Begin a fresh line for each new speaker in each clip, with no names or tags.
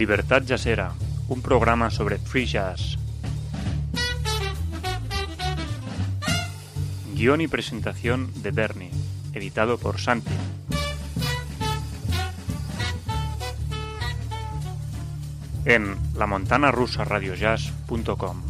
Libertad Jazzera, un programa sobre free jazz. Guión y presentación de Bernie, editado por Santi. En lamontanarusaradiojazz.com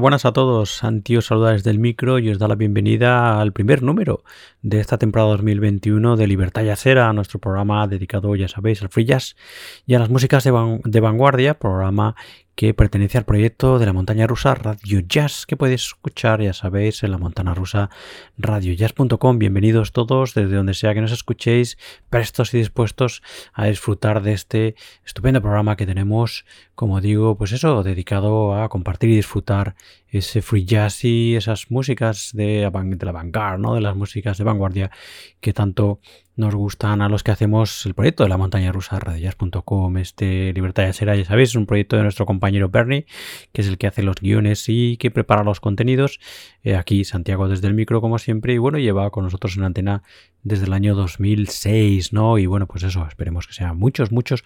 Buenas a todos. Santi os saluda desde el micro y os da la bienvenida al primer número de esta temporada 2021 de Libertad y Acera, nuestro programa dedicado, ya sabéis, al free jazz y a las músicas de, de vanguardia, programa que pertenece al proyecto de la montaña rusa Radio Jazz, que podéis escuchar, ya sabéis, en la montana rusa radiojazz.com. Bienvenidos todos, desde donde sea que nos escuchéis, prestos y dispuestos a disfrutar de este estupendo programa que tenemos, como digo, pues eso, dedicado a compartir y disfrutar ese free jazz y esas músicas de, de la vanguard, ¿no? De las músicas de vanguardia que tanto nos gustan a los que hacemos el proyecto de la montaña rusa radias.com, este Libertad de Sera, ya sabéis, es un proyecto de nuestro compañero Bernie, que es el que hace los guiones y que prepara los contenidos. Eh, aquí Santiago desde el micro, como siempre, y bueno, lleva con nosotros en antena desde el año 2006, ¿no? Y bueno, pues eso, esperemos que sean muchos, muchos,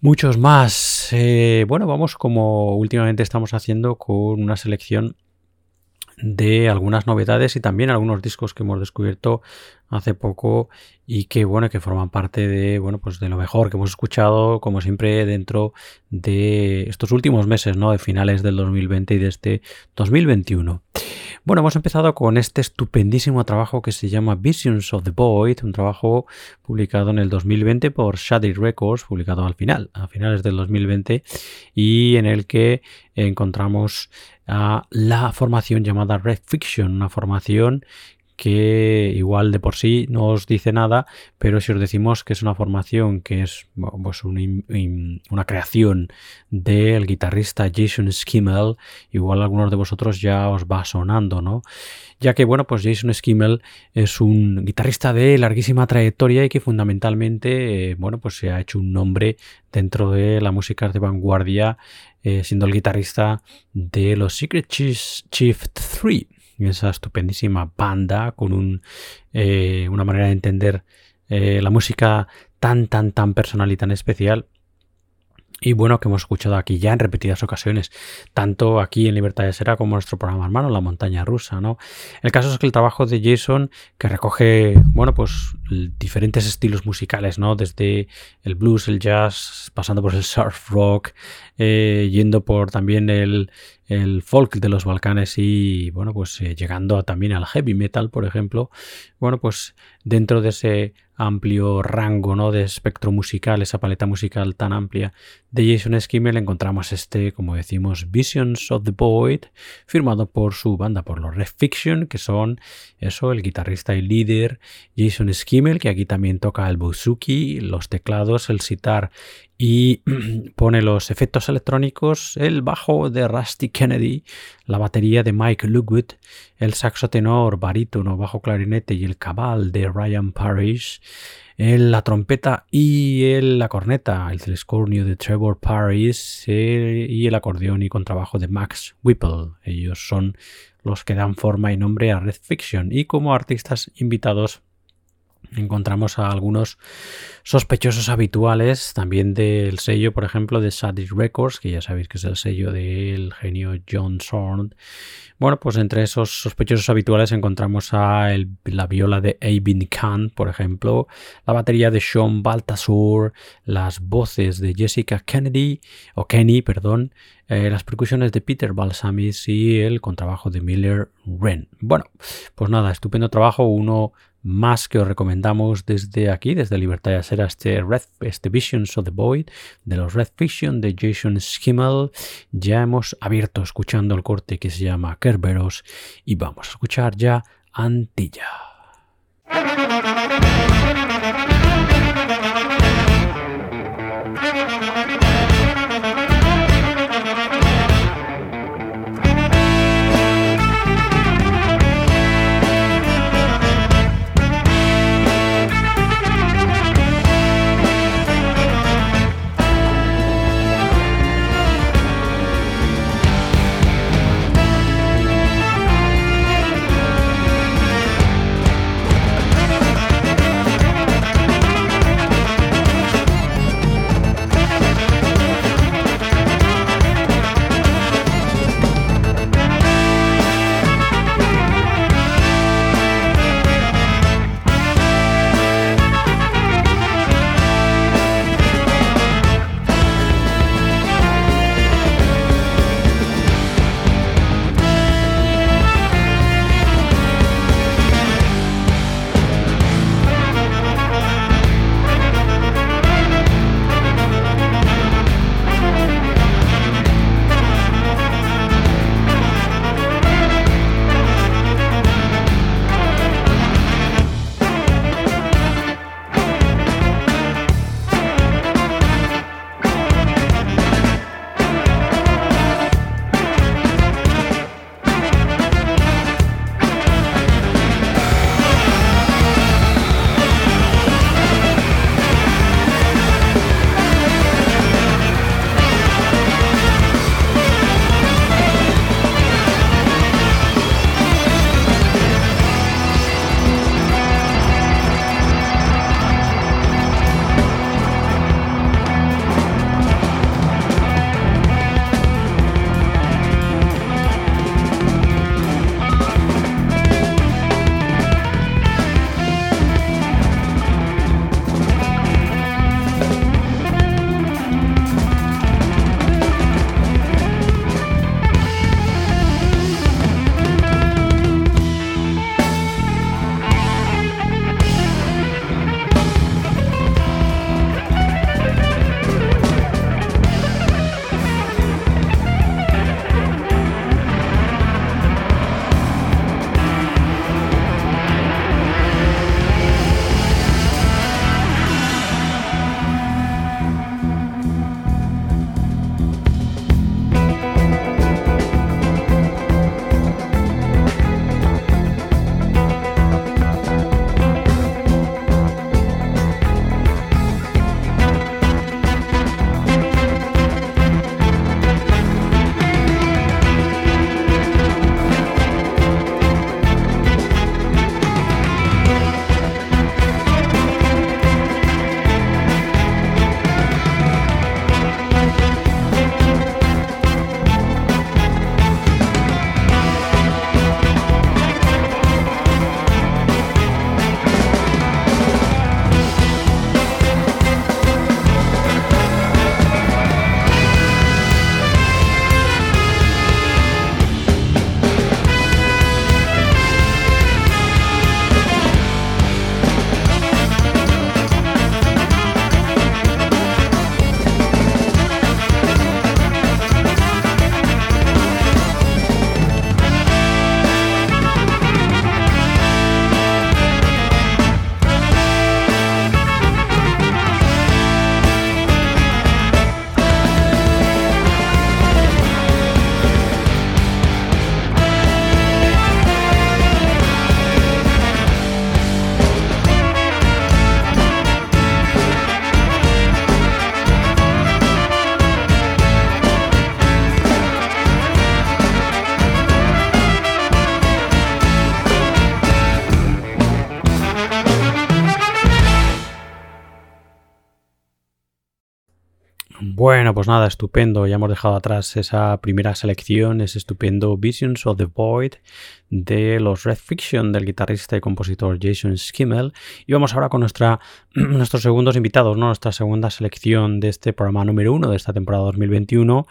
muchos más. Eh, bueno, vamos como últimamente estamos haciendo con una selección de algunas novedades y también algunos discos que hemos descubierto hace poco y que bueno que forman parte de bueno pues de lo mejor que hemos escuchado como siempre dentro de estos últimos meses no de finales del 2020 y de este 2021 bueno hemos empezado con este estupendísimo trabajo que se llama Visions of the Void un trabajo publicado en el 2020 por Shady Records publicado al final a finales del 2020 y en el que encontramos a la formación llamada Red Fiction una formación que igual de por sí no os dice nada, pero si os decimos que es una formación que es pues una creación del guitarrista Jason Skimmel, igual algunos de vosotros ya os va sonando, ¿no? Ya que, bueno, pues Jason Skimmel es un guitarrista de larguísima trayectoria y que fundamentalmente, eh, bueno, pues se ha hecho un nombre dentro de la música de vanguardia, eh, siendo el guitarrista de los Secret Chief 3 esa estupendísima banda con un, eh, una manera de entender eh, la música tan, tan, tan personal y tan especial. Y bueno, que hemos escuchado aquí ya en repetidas ocasiones, tanto aquí en Libertad de Sera como en nuestro programa hermano, La Montaña Rusa, ¿no? El caso es que el trabajo de Jason, que recoge, bueno, pues diferentes estilos musicales, ¿no? Desde el blues, el jazz, pasando por el surf rock, eh, yendo por también el, el folk de los Balcanes y bueno, pues eh, llegando también al heavy metal, por ejemplo. Bueno, pues dentro de ese amplio rango ¿no? de espectro musical, esa paleta musical tan amplia de Jason Skimmel, encontramos este, como decimos, Visions of the Void, firmado por su banda, por los Red Fiction, que son eso, el guitarrista y líder Jason Skimmel, que aquí también toca el bouzouki, los teclados, el sitar y pone los efectos electrónicos, el bajo de Rusty Kennedy, la batería de Mike Lookwood, el saxo tenor, barítono, bajo clarinete y el cabal de Ryan Parrish, la trompeta y la corneta, el telescornio de Trevor Parrish y el acordeón y contrabajo de Max Whipple. Ellos son los que dan forma y nombre a Red Fiction y como artistas invitados encontramos a algunos sospechosos habituales también del sello, por ejemplo, de Sadie Records, que ya sabéis que es el sello del genio John Zorn. Bueno, pues entre esos sospechosos habituales encontramos a la viola de Abin Khan, por ejemplo, la batería de Sean Baltasur, las voces de Jessica Kennedy, o Kenny, perdón, eh, las percusiones de Peter Balsamis y el contrabajo de Miller Wren. Bueno, pues nada, estupendo trabajo, uno más que os recomendamos desde aquí, desde Libertad de Ser, este, Red, este Visions of the Void de los Red Fiction de Jason Schimmel. Ya hemos abierto escuchando el corte que se llama Kerberos y vamos a escuchar ya Antilla. Bueno, pues nada, estupendo. Ya hemos dejado atrás esa primera selección, ese estupendo Visions of the Void de los Red Fiction del guitarrista y compositor Jason Skimmel. Y vamos ahora con nuestra, nuestros segundos invitados, ¿no? nuestra segunda selección de este programa número uno de esta temporada 2021.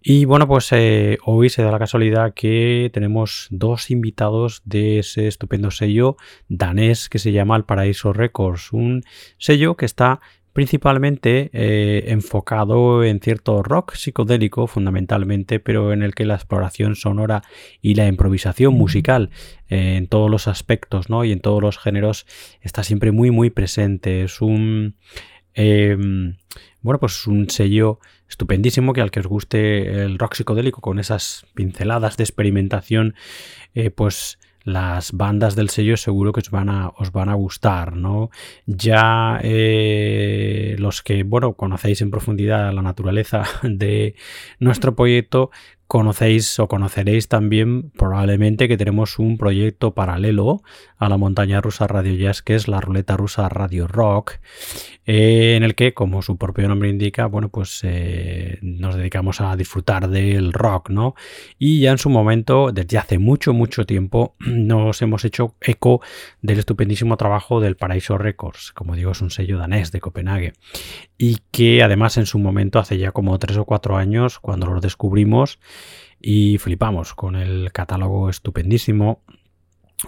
Y bueno, pues eh, hoy se da la casualidad que tenemos dos invitados de ese estupendo sello danés que se llama El Paraíso Records, un sello que está principalmente eh, enfocado en cierto rock psicodélico fundamentalmente, pero en el que la exploración sonora y la improvisación musical eh, en todos los aspectos ¿no? y en todos los géneros está siempre muy muy presente. Es un em, bueno pues un sello estupendísimo que al que os guste el rock psicodélico con esas pinceladas de experimentación eh, pues las bandas del sello seguro que os van a, os van a gustar, ¿no? Ya eh, los que, bueno, conocéis en profundidad la naturaleza de nuestro proyecto, conocéis o conoceréis también probablemente que tenemos un proyecto paralelo a la montaña rusa Radio Jazz, que es la ruleta rusa Radio Rock, eh, en el que, como su propio nombre indica, bueno, pues eh, nos dedicamos a disfrutar del rock, ¿no? Y ya en su momento, desde hace mucho, mucho tiempo, nos hemos hecho eco del estupendísimo trabajo del Paraíso Records, como digo, es un sello danés de Copenhague, y que además en su momento, hace ya como tres o cuatro años, cuando los descubrimos, y flipamos con el catálogo estupendísimo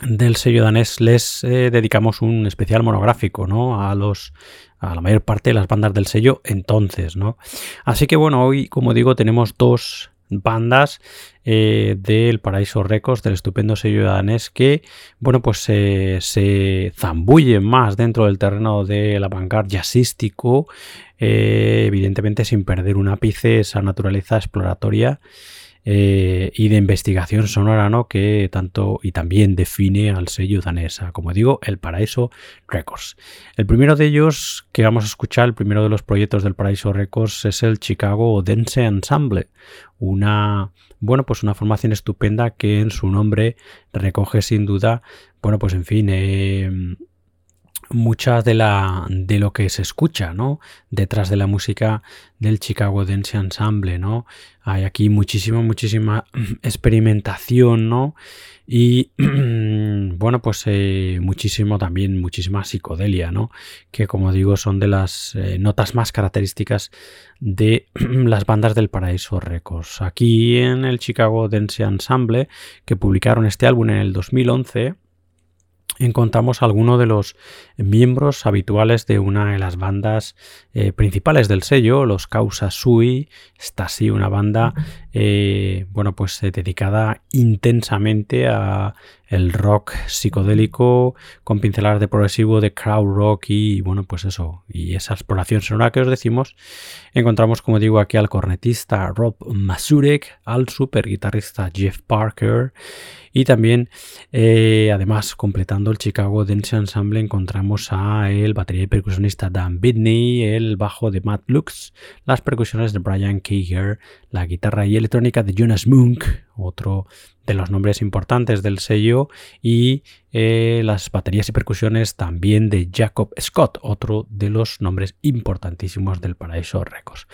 del sello danés les eh, dedicamos un especial monográfico ¿no? a los a la mayor parte de las bandas del sello entonces ¿no? así que bueno hoy como digo tenemos dos bandas eh, del Paraíso Records del estupendo sello danés que bueno pues se zambullen más dentro del terreno de la vanguard jazzístico eh, evidentemente sin perder un ápice esa naturaleza exploratoria eh, y de investigación sonora, ¿no? Que tanto y también define al sello danesa, como digo, el Paraíso Records. El primero de ellos que vamos a escuchar, el primero de los proyectos del Paraíso Records es el Chicago Dance Ensemble, una bueno, pues una formación estupenda que en su nombre recoge sin duda, bueno, pues en fin, eh, muchas de, la, de lo que se escucha, ¿no? Detrás de la música del Chicago Dance Ensemble, ¿no? Hay aquí muchísima, muchísima experimentación, ¿no? Y bueno, pues eh, muchísimo también, muchísima psicodelia, ¿no? Que como digo son de las eh, notas más características de las bandas del Paraíso Records. Aquí en el Chicago Dance Ensemble, que publicaron este álbum en el 2011, encontramos a algunos de los miembros habituales de una de las bandas eh, principales del sello, los Causa Sui. Está así una banda, eh, bueno, pues eh, dedicada intensamente a el rock psicodélico con pinceladas de progresivo, de crowd rock y bueno, pues eso, y esa exploración sonora que os decimos, encontramos como digo aquí al cornetista Rob Masurek, al super guitarrista Jeff Parker y también además completando el Chicago Dance Ensemble encontramos a el batería y percusionista Dan Bidney, el bajo de Matt Lux, las percusiones de Brian Kager, la guitarra y electrónica de Jonas Munk, otro de los nombres importantes del sello, y eh, las baterías y percusiones también de Jacob Scott, otro de los nombres importantísimos del Paraíso Records.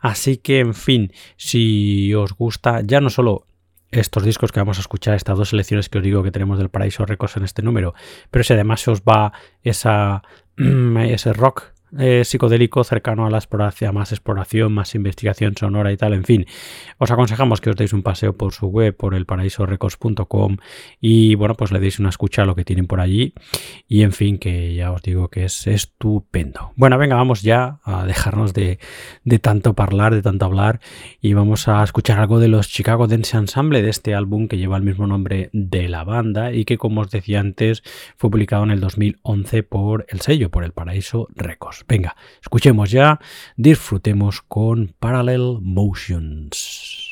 Así que, en fin, si os gusta ya no solo estos discos que vamos a escuchar, estas dos selecciones que os digo que tenemos del Paraíso Records en este número, pero si además os va esa, ese rock eh, psicodélico cercano a la exploración, más exploración, más investigación sonora y tal, en fin. Os aconsejamos que os deis un paseo por su web, por el paraísorecords.com y bueno, pues le deis una escucha a lo que tienen por allí y en fin, que ya os digo que es estupendo. Bueno, venga, vamos ya a dejarnos de, de tanto hablar, de tanto hablar y vamos a escuchar algo de los Chicago Dance Ensemble de este álbum que lleva el mismo nombre de la banda y que como os decía antes fue publicado en el 2011 por el sello, por el Paraíso Records. Venga, escuchemos ya, disfrutemos con Parallel Motions.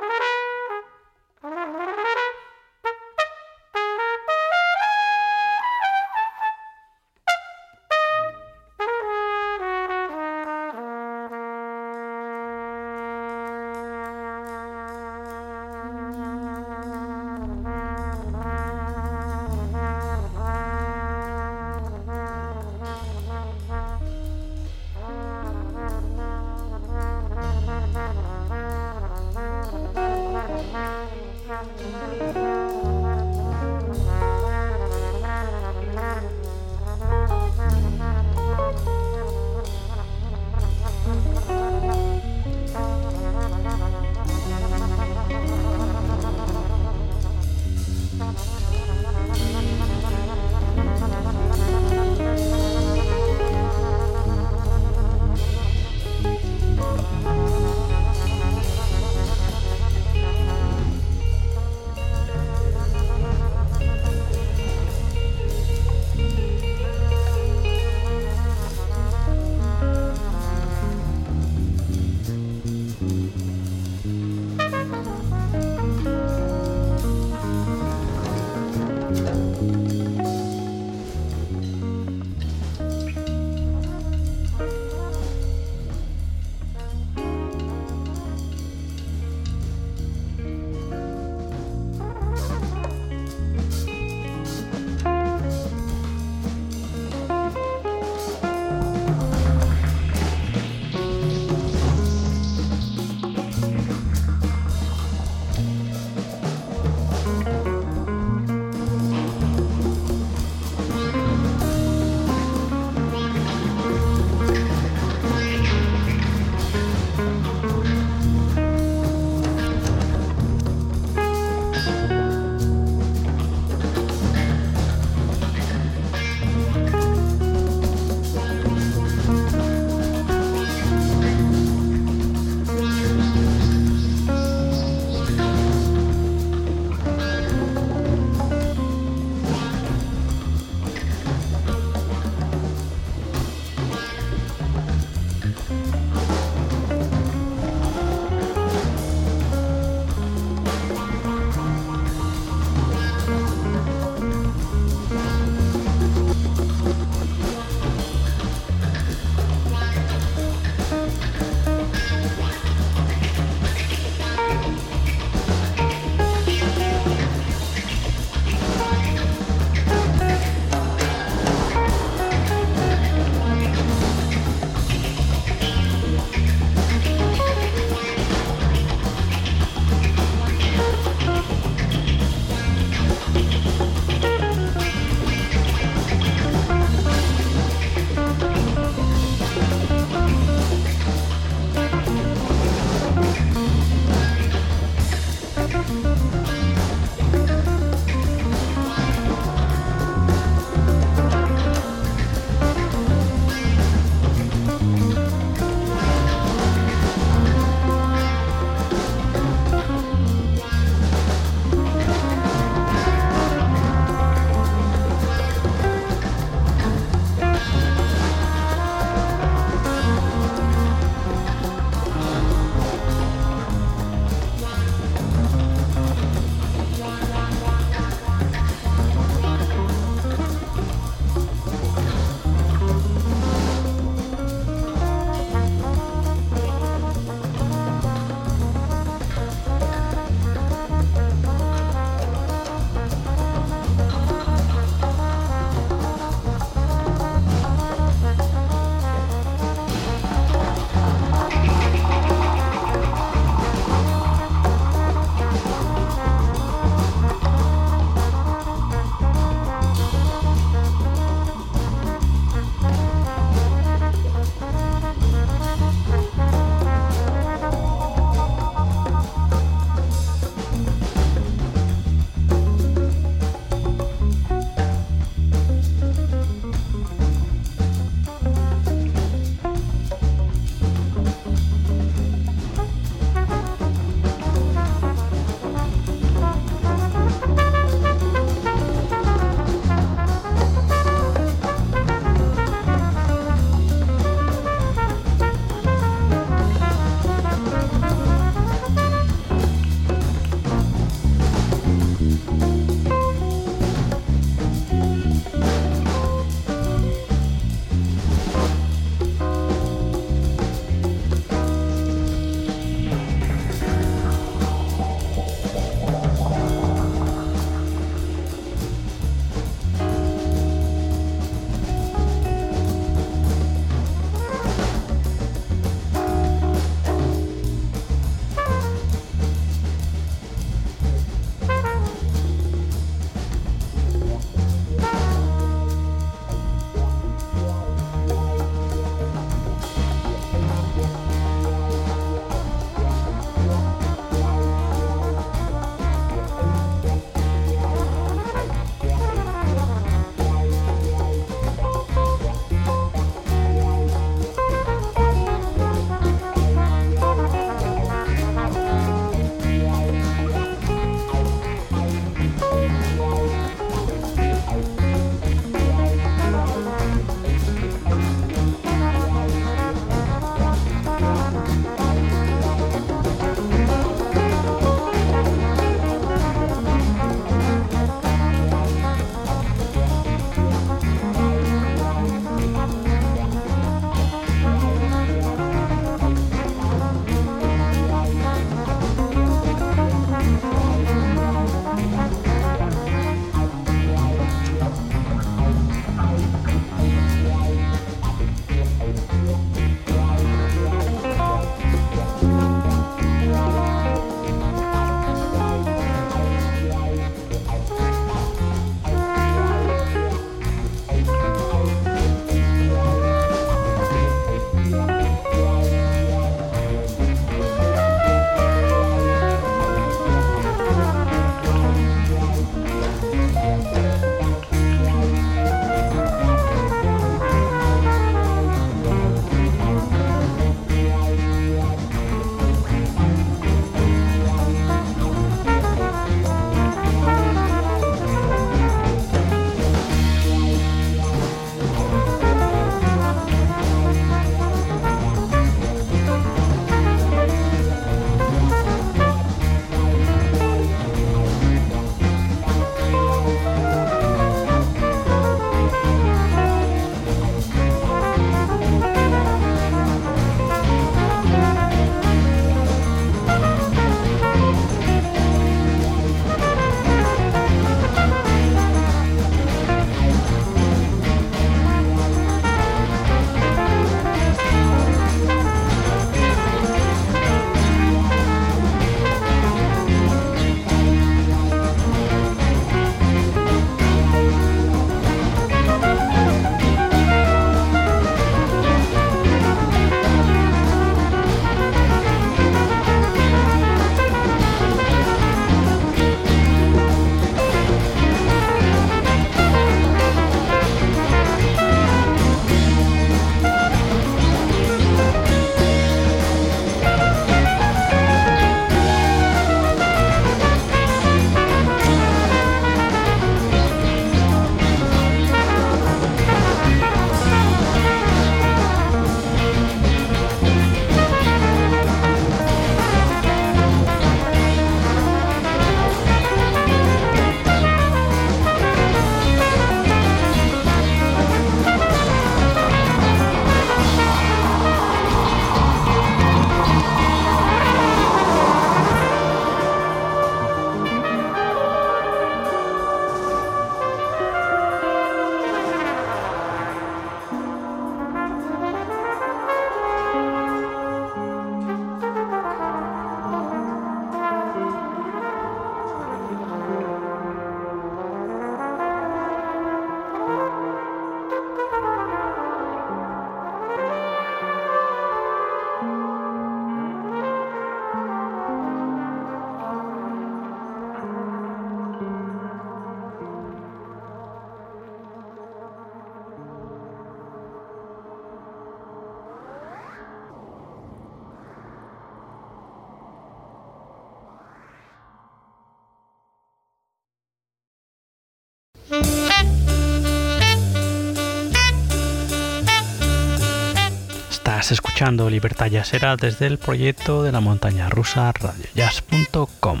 Escuchando Libertad Jazzera desde el proyecto de la montaña rusa radiojazz.com.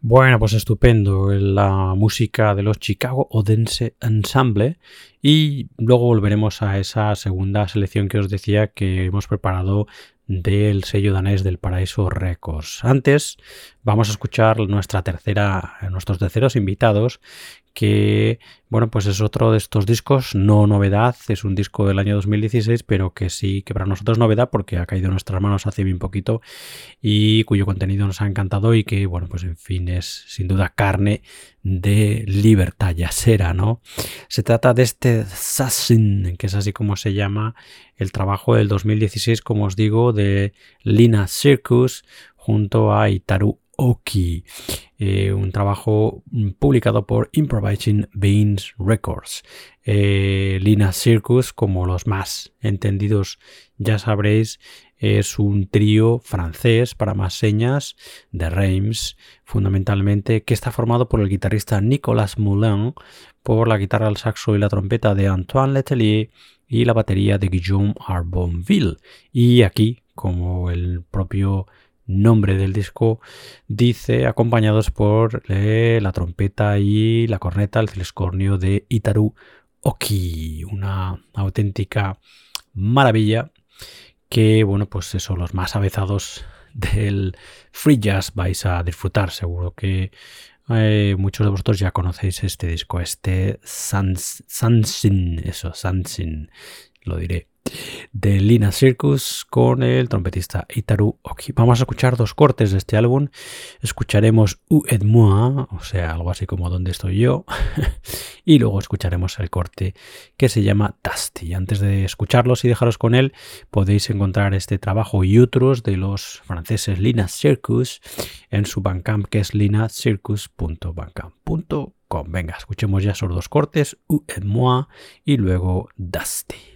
Bueno, pues estupendo la música de los Chicago Odense Ensemble y luego volveremos a esa segunda selección que os decía que hemos preparado del sello danés del Paraíso Records. Antes vamos a escuchar nuestra tercera, nuestros terceros invitados que bueno, pues es otro de estos discos, no novedad, es un disco del año 2016, pero que sí que para nosotros es novedad porque ha caído en nuestras manos hace bien poquito y cuyo contenido nos ha encantado y que, bueno, pues en fin, es sin duda carne de libertad yasera, ¿no? Se trata de este Sassin, que es así como se llama el trabajo del 2016, como os digo, de Lina Circus junto a Itaru Oki, eh, un trabajo publicado por Improvising Beans Records. Eh, Lina Circus, como los más entendidos ya sabréis, es un trío francés para más señas de Reims, fundamentalmente, que está formado por el guitarrista Nicolas Moulin, por la guitarra, el saxo y la trompeta de Antoine Letelier y la batería de Guillaume Arbonville. Y aquí, como el propio nombre del disco dice acompañados por eh, la trompeta y la corneta, el celescornio de Itaru Oki, una auténtica maravilla que bueno pues eso los más avezados del free jazz vais a disfrutar. Seguro que eh, muchos de vosotros ya conocéis este disco este Sansin eso Sansin lo diré de Lina Circus con el trompetista Itaru Oki. Vamos a escuchar dos cortes de este álbum. Escucharemos U et moi, o sea, algo así como ¿Dónde estoy yo? y luego escucharemos el corte que se llama Dusty. Antes de escucharlos y dejaros con él, podéis encontrar este trabajo y otros de los franceses Lina Circus en su Bandcamp que es linacircus.bandcamp.com. Venga, escuchemos ya esos dos cortes, U et moi y luego Dusty.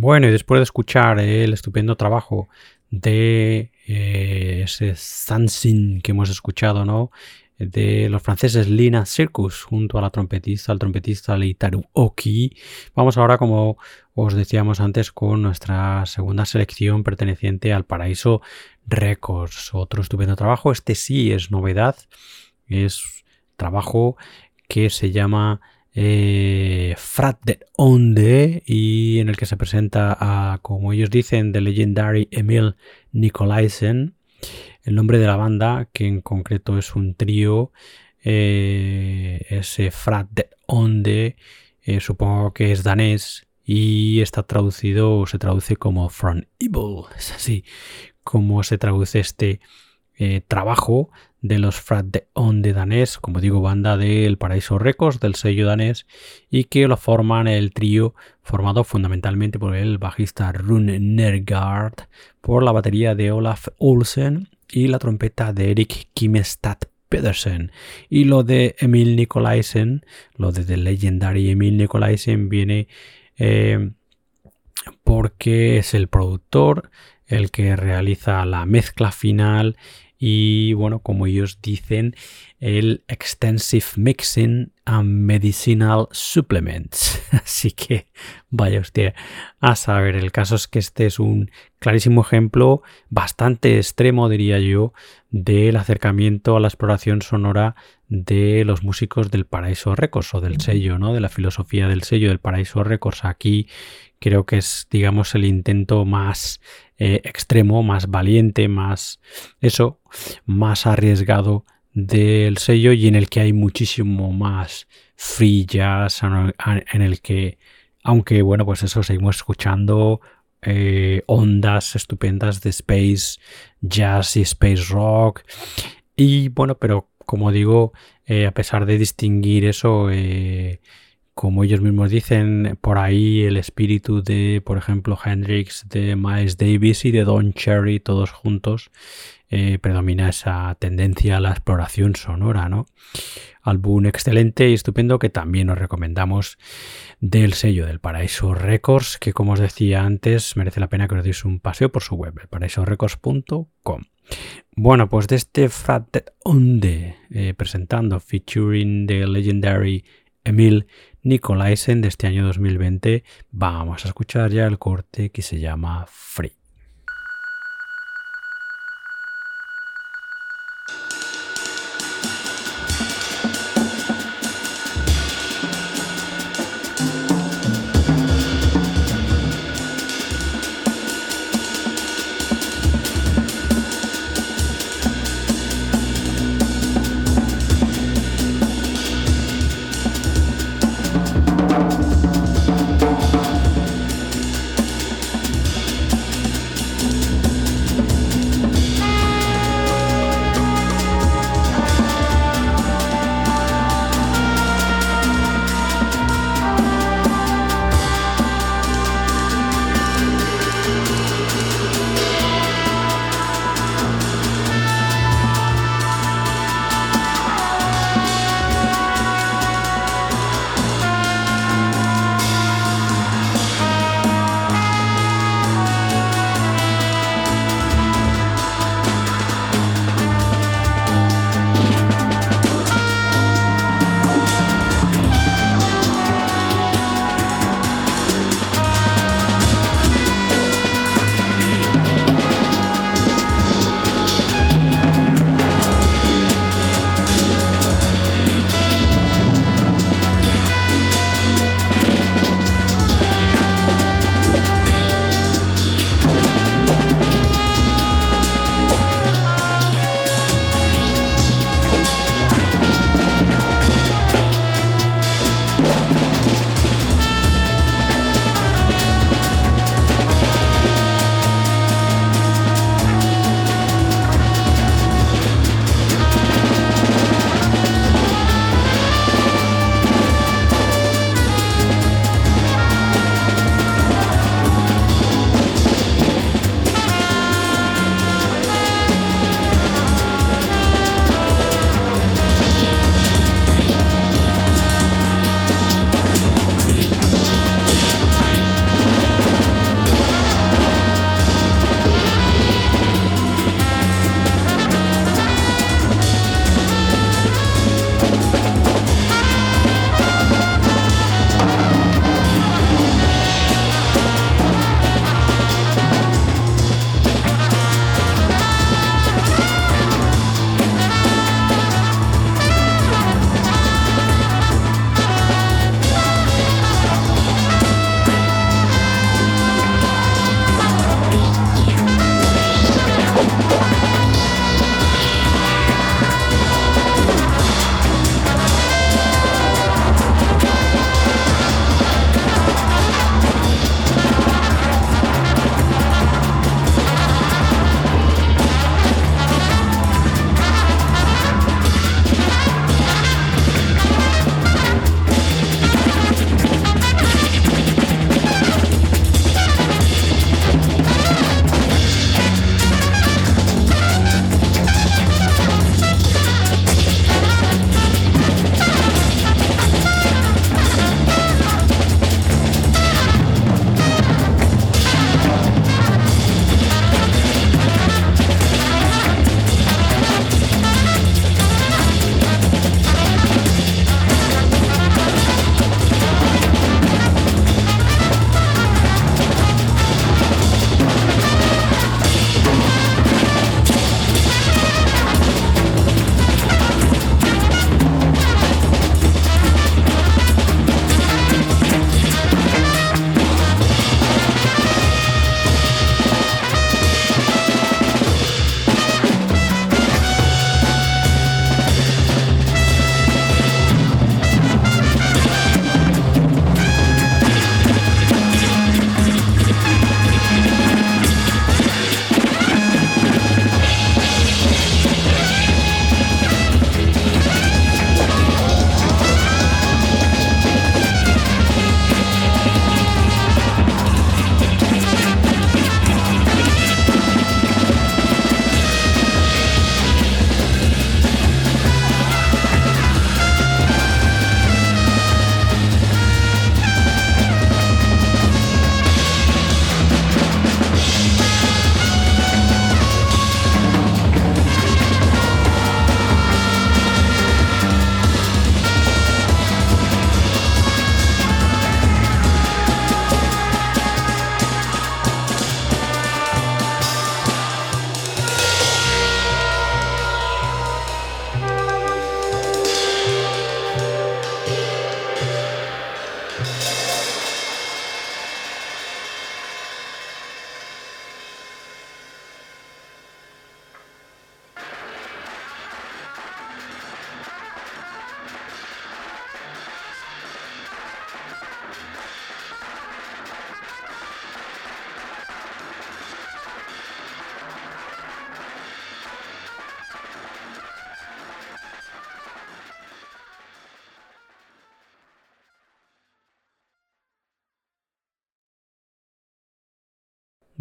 Bueno, y después de escuchar el estupendo trabajo de eh, ese Sansin que hemos escuchado, ¿no? De los franceses Lina Circus junto a la trompetista, al trompetista Leitaru Oki. Vamos ahora, como os decíamos antes, con nuestra segunda selección perteneciente al Paraíso Records. Otro estupendo trabajo. Este sí es novedad. Es trabajo que se llama eh, Frat de Onde y en el que se presenta a, como ellos dicen, The Legendary Emil Nikolaisen, el nombre de la banda, que en concreto es un trío, eh, ese Frat de Onde, eh, supongo que es danés y está traducido, se traduce como From Evil, es así como se traduce este trabajo de los Frat de Onde danés, como digo, banda del Paraíso Records, del sello danés, y que lo forman el trío formado fundamentalmente por el bajista Rune Nergard, por la batería de Olaf Olsen y la trompeta de Erik Kimestad Pedersen. Y lo de Emil Nikolaisen, lo de The Legendary Emil Nikolaisen viene eh, porque es el productor, el que realiza la mezcla final y bueno, como ellos dicen, el Extensive Mixing and Medicinal Supplements. Así que vaya usted a saber, el caso es que este es un clarísimo ejemplo, bastante extremo diría yo, del acercamiento a la exploración sonora de los músicos del Paraíso Records o del sello, ¿no? De la filosofía del sello del Paraíso Records. Aquí creo que es, digamos, el intento más eh, extremo, más valiente, más eso, más arriesgado del sello y en el que hay muchísimo más free jazz, en el que, aunque bueno, pues eso seguimos escuchando eh, ondas estupendas de space jazz y space rock. Y bueno, pero como digo, eh, a pesar de distinguir eso, como ellos mismos dicen, por ahí el espíritu de, por ejemplo, Hendrix, de Miles Davis y de Don Cherry, todos juntos, eh, predomina esa tendencia a la exploración sonora, ¿no? Álbum excelente y estupendo que también os recomendamos del sello del Paraíso Records, que como os decía antes, merece la pena que os deis un paseo por su web, paraísorecords.com. Bueno, pues de este Frat Onde eh, presentando, featuring the legendary Emil Nicolaisen de este año 2020, vamos a escuchar ya el corte que se llama Free.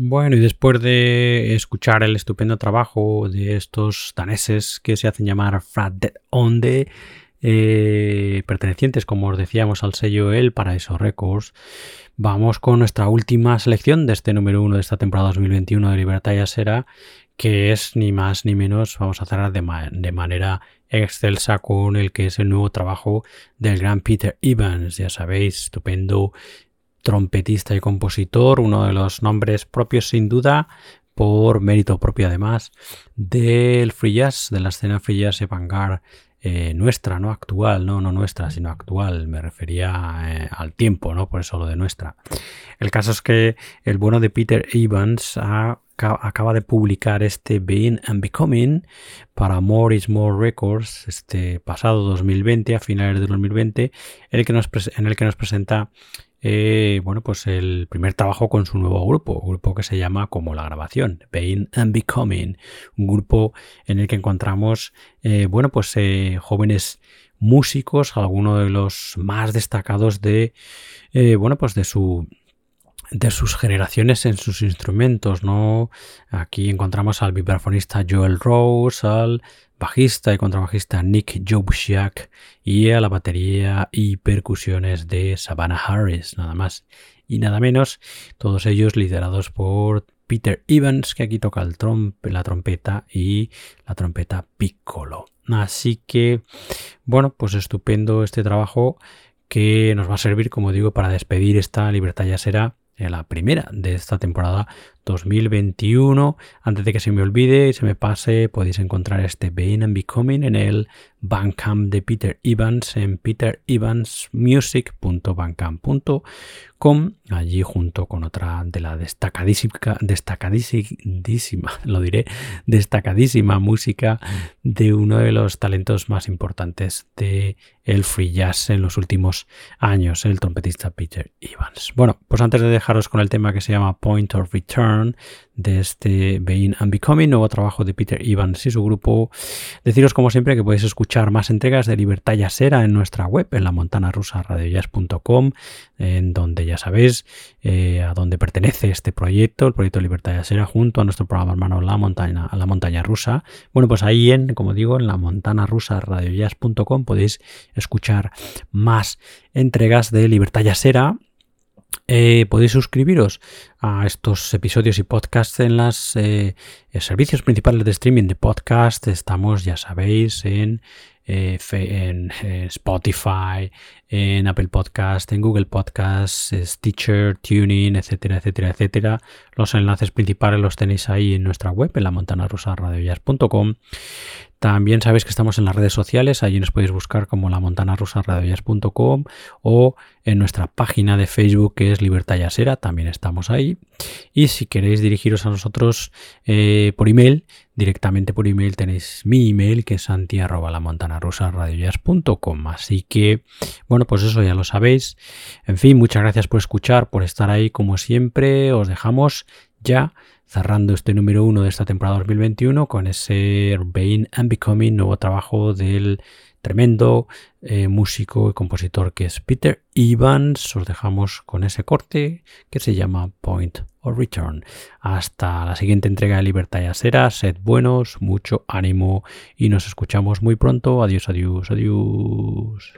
Bueno, y después de escuchar el estupendo trabajo de estos daneses que se hacen llamar Frat Onde, eh, pertenecientes, como os decíamos, al sello El Paraíso Records, vamos con nuestra última selección de este número uno de esta temporada 2021 de Libertad y Asera, que es ni más ni menos, vamos a cerrar de, de manera excelsa con el que es el nuevo trabajo del gran Peter Evans, ya sabéis, estupendo trompetista y compositor, uno de los nombres propios sin duda, por mérito propio además, del free jazz, de la escena free jazz de vanguard eh, nuestra, no actual, no, no nuestra, sino actual, me refería eh, al tiempo, no por eso lo de nuestra. El caso es que el bueno de Peter Evans acaba de publicar este Being and Becoming para More is More Records este pasado 2020, a finales de 2020, en el que nos, en el que nos presenta eh, bueno, pues el primer trabajo con su nuevo grupo, grupo que se llama como la grabación, Being and Becoming, un grupo en el que encontramos, eh, bueno, pues eh, jóvenes músicos, algunos de los más destacados de, bueno, pues de su de sus generaciones en sus instrumentos, ¿no? Aquí encontramos al vibrafonista Joel Rose, al bajista y contrabajista Nick Jobsiak y a la batería y percusiones de Savannah Harris, nada más y nada menos, todos ellos liderados por Peter Evans, que aquí toca el trompe, la trompeta y la trompeta piccolo. Así que, bueno, pues estupendo este trabajo que nos va a servir, como digo, para despedir esta libertad ya será la primera de esta temporada 2021. Antes de que se me olvide y se me pase, podéis encontrar este Being and Becoming en el Bandcamp de Peter Evans en peterevansmusic.bandcamp.com, allí junto con otra de la destacadísima, destacadísima, lo diré, destacadísima música de uno de los talentos más importantes de el free jazz en los últimos años, el trompetista Peter Evans. Bueno, pues antes de dejaros con el tema que se llama Point of Return, de este Being and Becoming, nuevo trabajo de Peter Evans y su grupo. Deciros como siempre que podéis escuchar más entregas de Libertad Yasera en nuestra web, en la montana rusa radiojazz.com, en donde ya sabéis eh, a dónde pertenece este proyecto, el proyecto Libertad Yasera, junto a nuestro programa hermano La Montaña, la montaña Rusa. Bueno, pues ahí en, como digo, en la montana rusa radiojazz.com podéis escuchar más entregas de Libertad Yasera eh, podéis suscribiros a estos episodios y podcasts en los eh, servicios principales de streaming de podcast. Estamos, ya sabéis, en, eh, en Spotify, en Apple Podcast, en Google Podcast, Stitcher, Tuning, etcétera, etcétera, etcétera. Los enlaces principales los tenéis ahí en nuestra web, en la montana también sabéis que estamos en las redes sociales, allí nos podéis buscar como la montana o en nuestra página de Facebook que es Libertad Yasera, también estamos ahí. Y si queréis dirigiros a nosotros eh, por email, directamente por email tenéis mi email que es santi Así que, bueno, pues eso ya lo sabéis. En fin, muchas gracias por escuchar, por estar ahí como siempre. Os dejamos ya cerrando este número uno de esta temporada 2021 con ese Being and Becoming, nuevo trabajo del tremendo eh, músico y compositor que es Peter Evans. Os dejamos con ese corte que se llama Point of Return. Hasta la siguiente entrega de Libertad y Asera. Sed buenos, mucho ánimo y nos escuchamos muy pronto. Adiós, adiós, adiós.